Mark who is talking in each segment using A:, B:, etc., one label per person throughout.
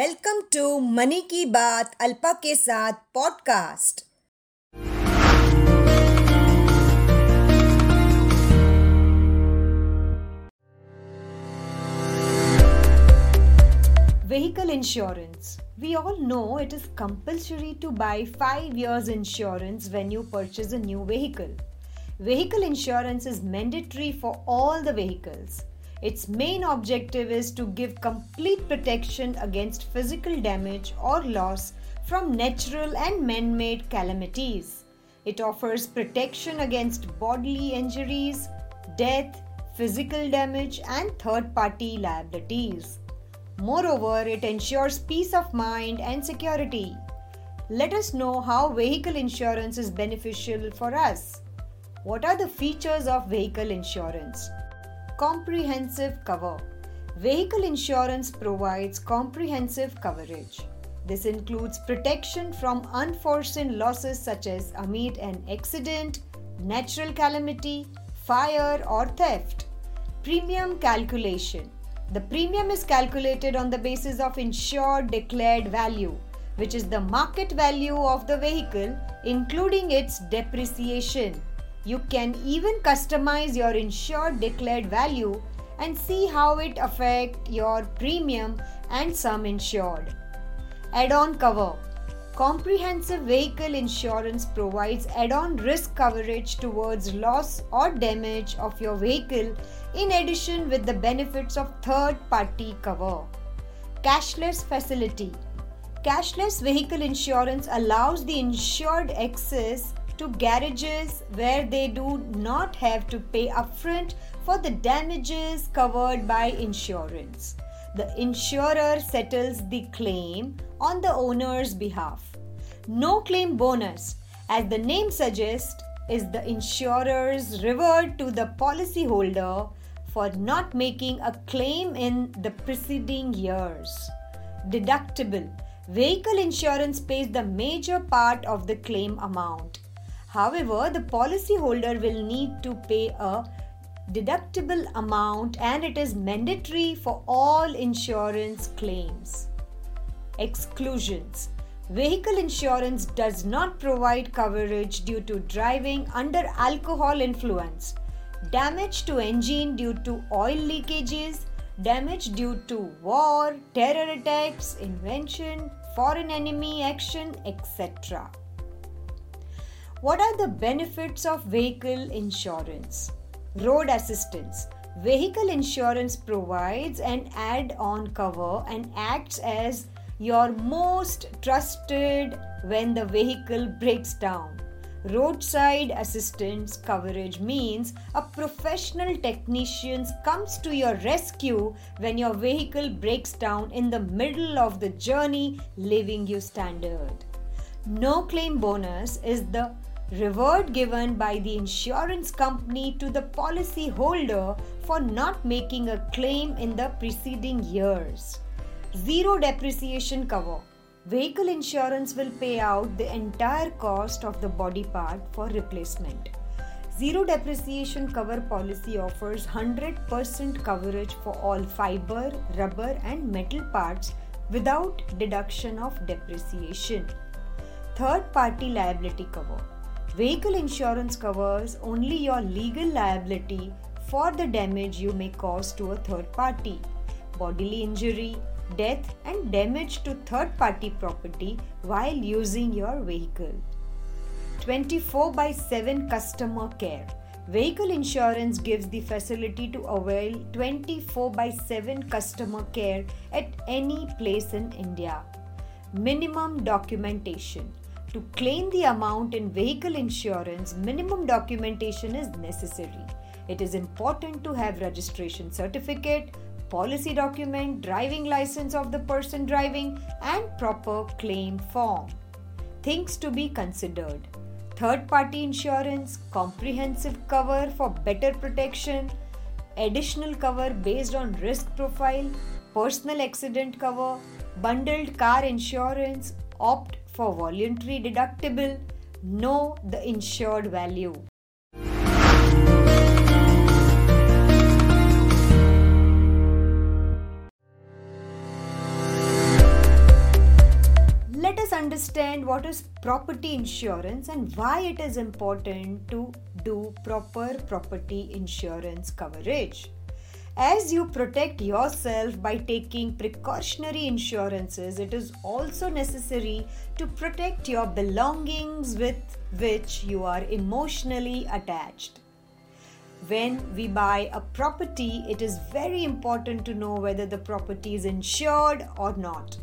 A: Welcome to money की बात अल्पा के साथ podcast Vehicle insurance. We all know it is compulsory to buy 5 years insurance when you purchase a new vehicle. Vehicle insurance is mandatory for all the vehicles. Its main objective is to give complete protection against physical damage or loss from natural and man made calamities. It offers protection against bodily injuries, death, physical damage, and third party liabilities. Moreover, it ensures peace of mind and security. Let us know how vehicle insurance is beneficial for us. What are the features of vehicle insurance? Comprehensive cover. Vehicle insurance provides comprehensive coverage. This includes protection from unforeseen losses such as amid an accident, natural calamity, fire, or theft. Premium calculation. The premium is calculated on the basis of insured declared value, which is the market value of the vehicle, including its depreciation. You can even customize your insured declared value and see how it affect your premium and sum insured. Add-on cover Comprehensive vehicle insurance provides add on risk coverage towards loss or damage of your vehicle in addition with the benefits of third party cover. Cashless facility Cashless vehicle insurance allows the insured access to garages where they do not have to pay upfront for the damages covered by insurance the insurer settles the claim on the owner's behalf. No claim bonus, as the name suggests, is the insurer's reward to the policyholder for not making a claim in the preceding years. Deductible Vehicle insurance pays the major part of the claim amount. However, the policyholder will need to pay a deductible amount and it is mandatory for all insurance claims. Exclusions Vehicle insurance does not provide coverage due to driving under alcohol influence, damage to engine due to oil leakages, damage due to war, terror attacks, invention, foreign enemy action, etc. What are the benefits of vehicle insurance? Road assistance. Vehicle insurance provides an add on cover and acts as your most trusted when the vehicle breaks down. Roadside assistance coverage means a professional technician comes to your rescue when your vehicle breaks down in the middle of the journey, leaving you stranded. No claim bonus is the reward given by the insurance company to the policyholder for not making a claim in the preceding years. Zero depreciation cover. Vehicle insurance will pay out the entire cost of the body part for replacement. Zero depreciation cover policy offers 100% coverage for all fiber, rubber, and metal parts without deduction of depreciation. Third party liability cover. Vehicle insurance covers only your legal liability for the damage you may cause to a third party, bodily injury, death, and damage to third party property while using your vehicle. 24 by 7 customer care. Vehicle insurance gives the facility to avail 24 by 7 customer care at any place in India. Minimum documentation. To claim the amount in vehicle insurance, minimum documentation is necessary. It is important to have registration certificate, policy document, driving license of the person driving, and proper claim form. Things to be considered third party insurance, comprehensive cover for better protection, additional cover based on risk profile, personal accident cover, bundled car insurance, opt for voluntary deductible, know the insured value. Let us understand what is property insurance and why it is important to do proper property insurance coverage. As you protect yourself by taking precautionary insurances, it is also necessary to protect your belongings with which you are emotionally attached. When we buy a property, it is very important to know whether the property is insured or not.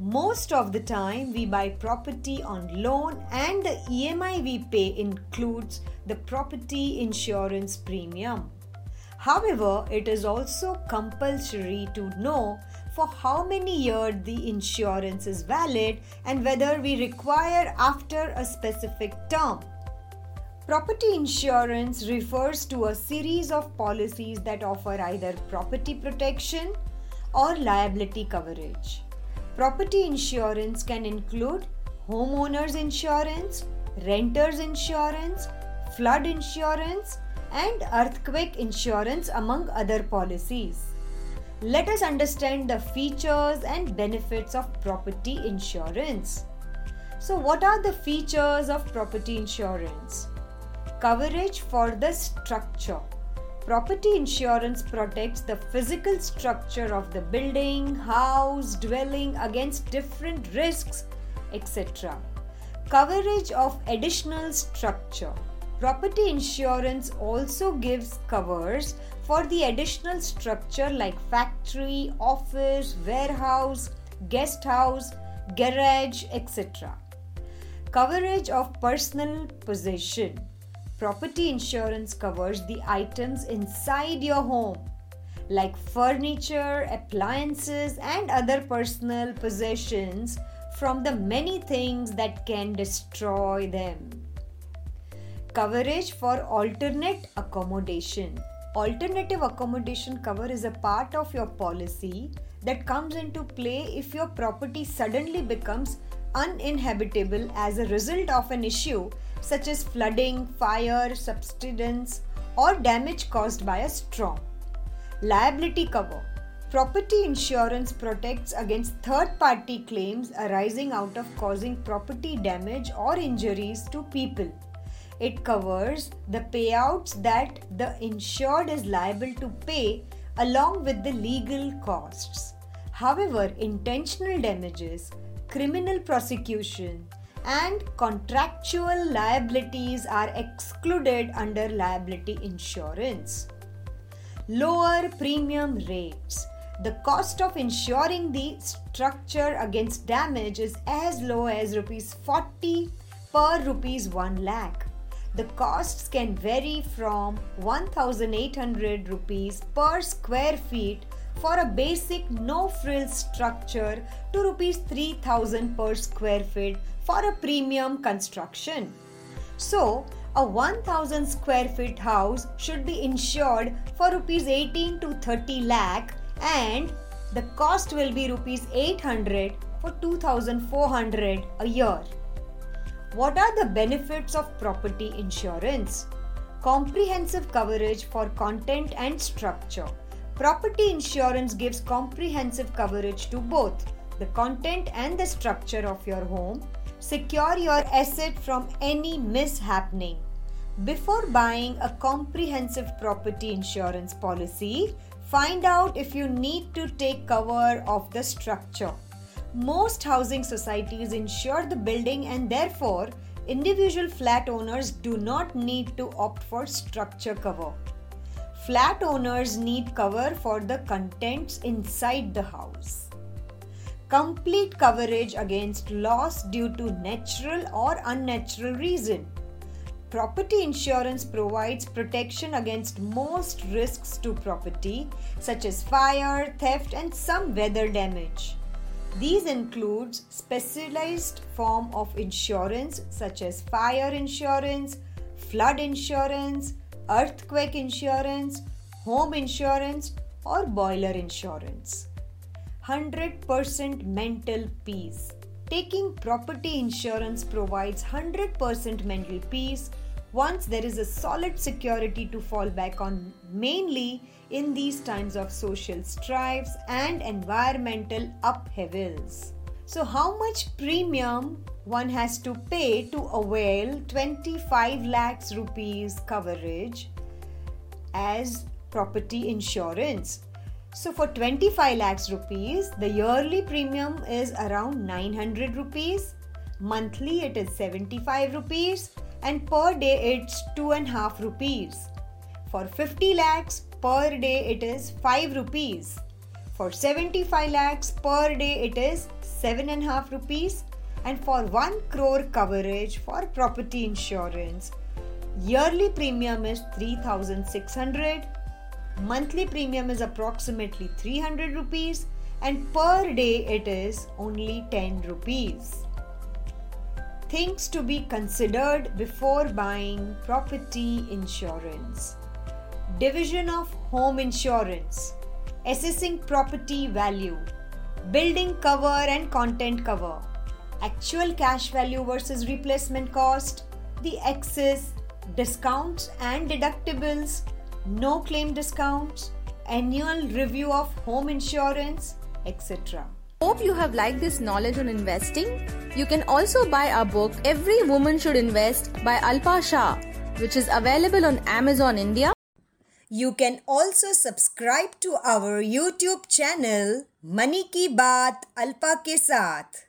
A: Most of the time, we buy property on loan, and the EMI we pay includes the property insurance premium. However, it is also compulsory to know for how many years the insurance is valid and whether we require after a specific term. Property insurance refers to a series of policies that offer either property protection or liability coverage. Property insurance can include homeowners insurance, renters insurance, flood insurance, and earthquake insurance, among other policies. Let us understand the features and benefits of property insurance. So, what are the features of property insurance? Coverage for the structure. Property insurance protects the physical structure of the building, house, dwelling against different risks, etc. Coverage of additional structure. Property insurance also gives covers for the additional structure like factory, office, warehouse, guest house, garage, etc. Coverage of personal possession. Property insurance covers the items inside your home like furniture, appliances, and other personal possessions from the many things that can destroy them. Coverage for alternate accommodation. Alternative accommodation cover is a part of your policy that comes into play if your property suddenly becomes uninhabitable as a result of an issue such as flooding, fire, subsidence, or damage caused by a storm. Liability cover. Property insurance protects against third party claims arising out of causing property damage or injuries to people. It covers the payouts that the insured is liable to pay along with the legal costs. However, intentional damages, criminal prosecution, and contractual liabilities are excluded under liability insurance. Lower premium rates. The cost of insuring the structure against damage is as low as rupees 40 per rupees 1 lakh. The costs can vary from 1800 rupees per square feet for a basic no frills structure to rupees 3000 per square feet for a premium construction. So, a 1000 square feet house should be insured for rupees 18 to 30 lakh and the cost will be rupees 800 for 2400 a year. What are the benefits of property insurance? Comprehensive coverage for content and structure. Property insurance gives comprehensive coverage to both the content and the structure of your home. Secure your asset from any mishappening. Before buying a comprehensive property insurance policy, find out if you need to take cover of the structure. Most housing societies insure the building and therefore individual flat owners do not need to opt for structure cover. Flat owners need cover for the contents inside the house. Complete coverage against loss due to natural or unnatural reason. Property insurance provides protection against most risks to property such as fire, theft and some weather damage. These includes specialized form of insurance such as fire insurance, flood insurance, earthquake insurance, home insurance or boiler insurance. 100% mental peace. Taking property insurance provides 100% mental peace once there is a solid security to fall back on, mainly in these times of social strifes and environmental upheavals. So, how much premium one has to pay to avail 25 lakhs rupees coverage as property insurance? So, for 25 lakhs rupees, the yearly premium is around 900 rupees, monthly it is 75 rupees, and per day it's 2.5 rupees. For 50 lakhs per day it is 5 rupees. For 75 lakhs per day it is 7.5 rupees. And for 1 crore coverage for property insurance, yearly premium is 3600 monthly premium is approximately 300 rupees and per day it is only 10 rupees things to be considered before buying property insurance. Division of home insurance, assessing property value, building cover and content cover, actual cash value versus replacement cost, the excess, discounts and deductibles, no claim discounts, annual review of home insurance, etc.
B: Hope you have liked this knowledge on investing. You can also buy our book Every Woman Should Invest by Alpa Shah, which is available on Amazon India
A: you can also subscribe to our YouTube channel Money Ki Baat Alpa Ke Saath.